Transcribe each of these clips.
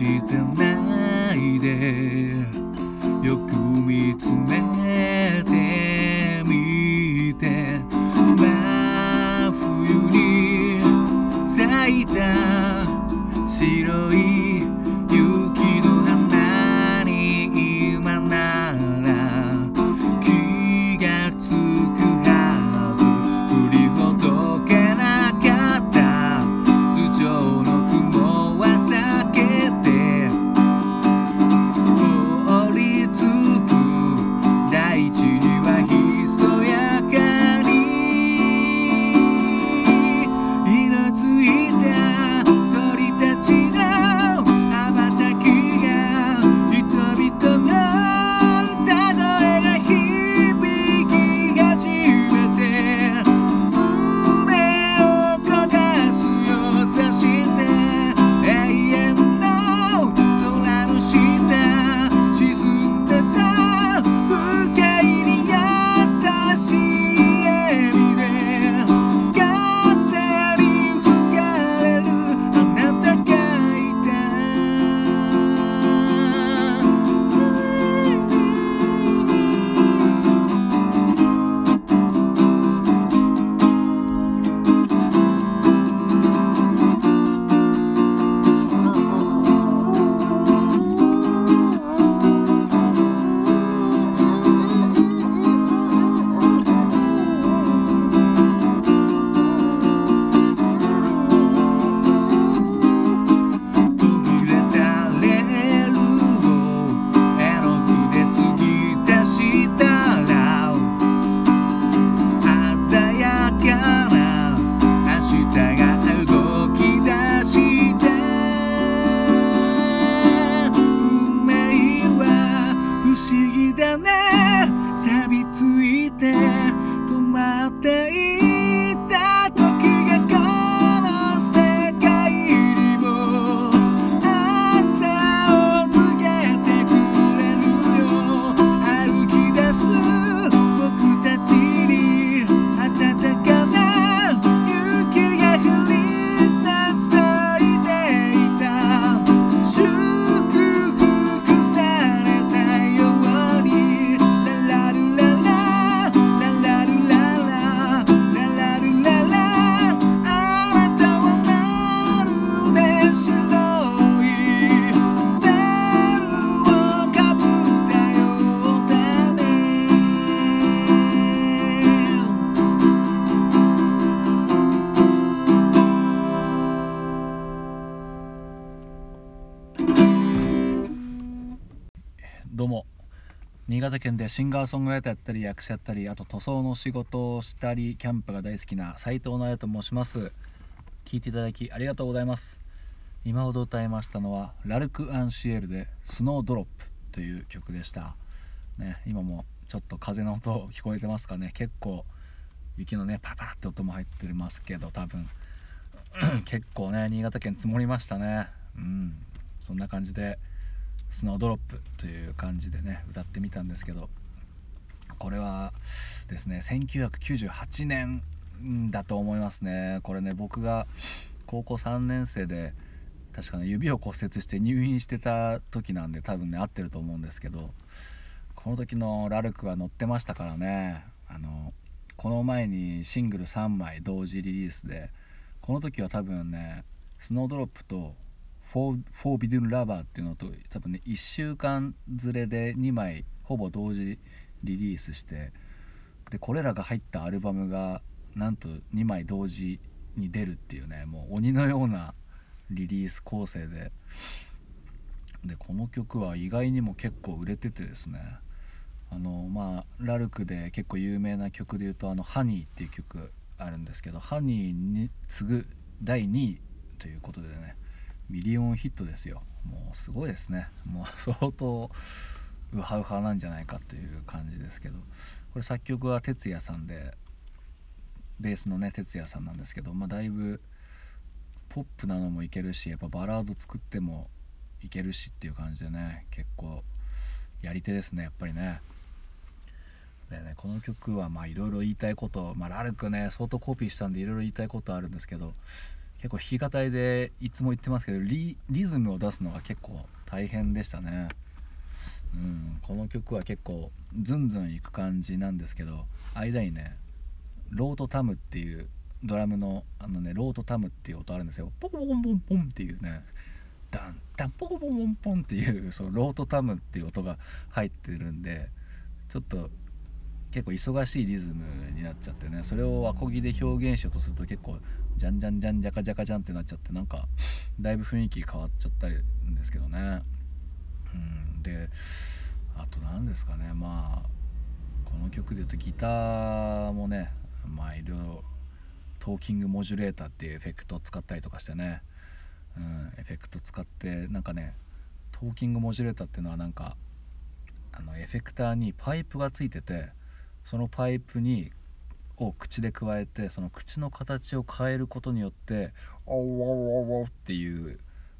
してないで新潟県でシンガーソングライターやったり役者やったりあと塗装の仕事をしたりキャンプが大好きな斉藤直也と申します。聞いていただきありがとうございます。今ほど歌いましたのはラルク・アンシエルで「スノードロップ」という曲でした、ね、今もちょっと風の音聞こえてますかね。結構雪のねパラパラって音も入ってますけど多分。結構ね新潟県積もりましたね。うん。そんな感じでスノードロップという感じでね歌ってみたんですけどこれはですね1998年だと思いますね。これね僕が高校3年生で確かね指を骨折して入院してた時なんで多分ね合ってると思うんですけどこの時のラルクが乗ってましたからねあのこの前にシングル3枚同時リリースでこの時は多分ねスノードロップとフォーフォービドゥンラバーっていうのと多分ね1週間ずれで2枚ほぼ同時リリースしてでこれらが入ったアルバムがなんと2枚同時に出るっていうねもう鬼のようなリリース構成で。でこの曲は意外にも結構売れててですね。あのまあラルクで結構有名な曲で言うと「あのハニーっていう曲あるんですけど「ハニーに次ぐ第2位ということでね。ミリオンヒットですよ。もうすごいですね。もう相当ウハウハなんじゃないかという感じですけど。これ作曲は哲也さんでベースのね哲也さんなんですけど、まあ、だいぶポップなのもいけるしやっぱバラード作ってもいけるしっていう感じでね結構やり手ですねやっぱりね。でねこの曲はまあいろいろ言いたいこと、まあ、ラルクね相当コピーしたんでいろいろ言いたいことあるんですけど結構弾き語りでいつも言ってますけどリズムを出すのが結構大変でしたね。うん、この曲は結構ズンズンいく感じなんですけど間にねロートタムっていうドラムのあのねロートタムっていう音あるんですよポコポコポンポンっていうねダンダンポコポコポンポンっていうそのロートタムっていう音が入ってるんでちょっと結構忙しいリズムになっちゃってねそれをアコギで表現しようとすると結構ジャンジャンジャンジャカジャカジャンってなっちゃってなんかだいぶ雰囲気変わっちゃったりんですけどね。うんであと何ですかねまあこの曲で言うとギターもねまあいろいろトーキングモジュレーターっていうエフェクトを使ったりとかしてね、うん、エフェクト使ってなんかねトーキングモジュレーターっていうのはなんかあのエフェクターにパイプがついててそのパイプにを口で加えてその口の形を変えることによって「おおおお」っていう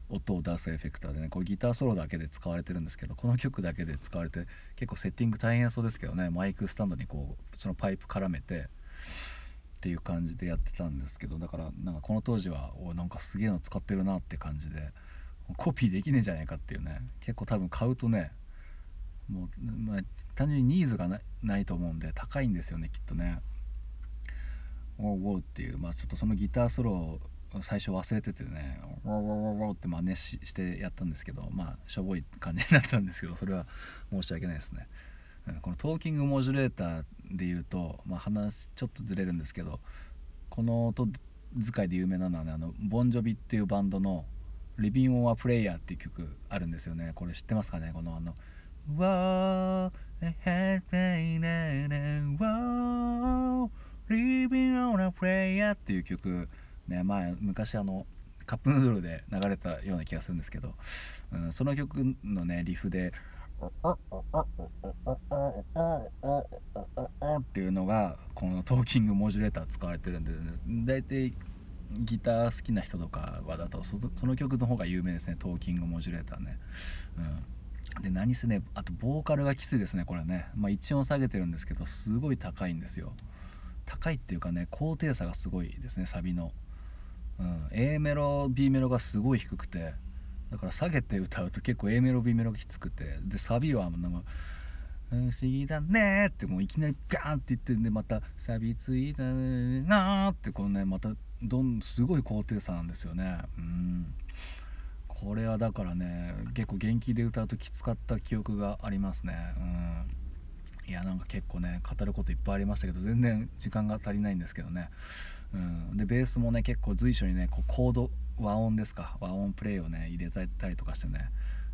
音を出すエフェクターでねこれギターソロだけで使われてるんですけどこの曲だけで使われて結構セッティング大変そうですけどねマイクスタンドにこうそのパイプ絡めてっていう感じでやってたんですけどだからなんかこの当時はおなんかすげえの使ってるなって感じでコピーできねえじゃないかっていうね結構多分買うとねもう、まあ、単純にニーズがないと思うんで高いんですよねきっとね。おうおうっていう、まあ、ちょっとそのギターソロを最初忘れててね「ウォーウォーウォーウォーって真似してやったんですけどまあしょぼい感じになったんですけどそれは申し訳ないですね。このトーキングモジュレーターで言うと、まあ、話ちょっとずれるんですけどこの音使いで有名なのはねあのボンジョビっていうバンドの「リビン・オン・ア・プレイヤー」っていう曲あるんですよねこれ知ってますかね？このあの「わーヘッペイネネわーリビン・オン・ア・プレイヤー」っていう曲ね。前昔あのカップヌードルで流れたような気がするんですけど、うん、その曲のねリフで「っていうのがこのトーキングモジュレーター使われてるんで、ね、大体ギター好きな人とかはだとその曲の方が有名ですね。トーキングモジュレーターね。うん、で何せねあとボーカルがきついですねこれね、まあ、1音下げてるんですけどすごい高いんですよ。高いっていうかね高低差がすごいですねサビの。うん、A メロ B メロがすごい低くて。だから下げて歌うと結構 A メロ B メロがきつくて。でサビはなんか「不思議だね」ってもういきなりガーンって言ってんでまた「サビついたな」ってこのねまたどんすごい高低差なんですよね。うん。これはだからね結構元気で歌うときつかった記憶がありますね。うん。いやなんか結構ね語ることいっぱいありましたけど全然時間が足りないんですけどね。うん。でベースもね結構随所にねこうコード和音ですか。和音プレイをね入れたりとかしてね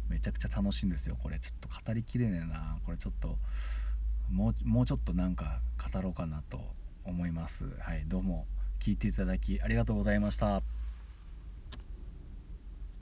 めちゃくちゃ楽しいんですよこれ。ちょっと語りきれねえな。これちょっともうもうちょっとなんか語ろうかなと思います。はいどうも聞いていただきありがとうございました。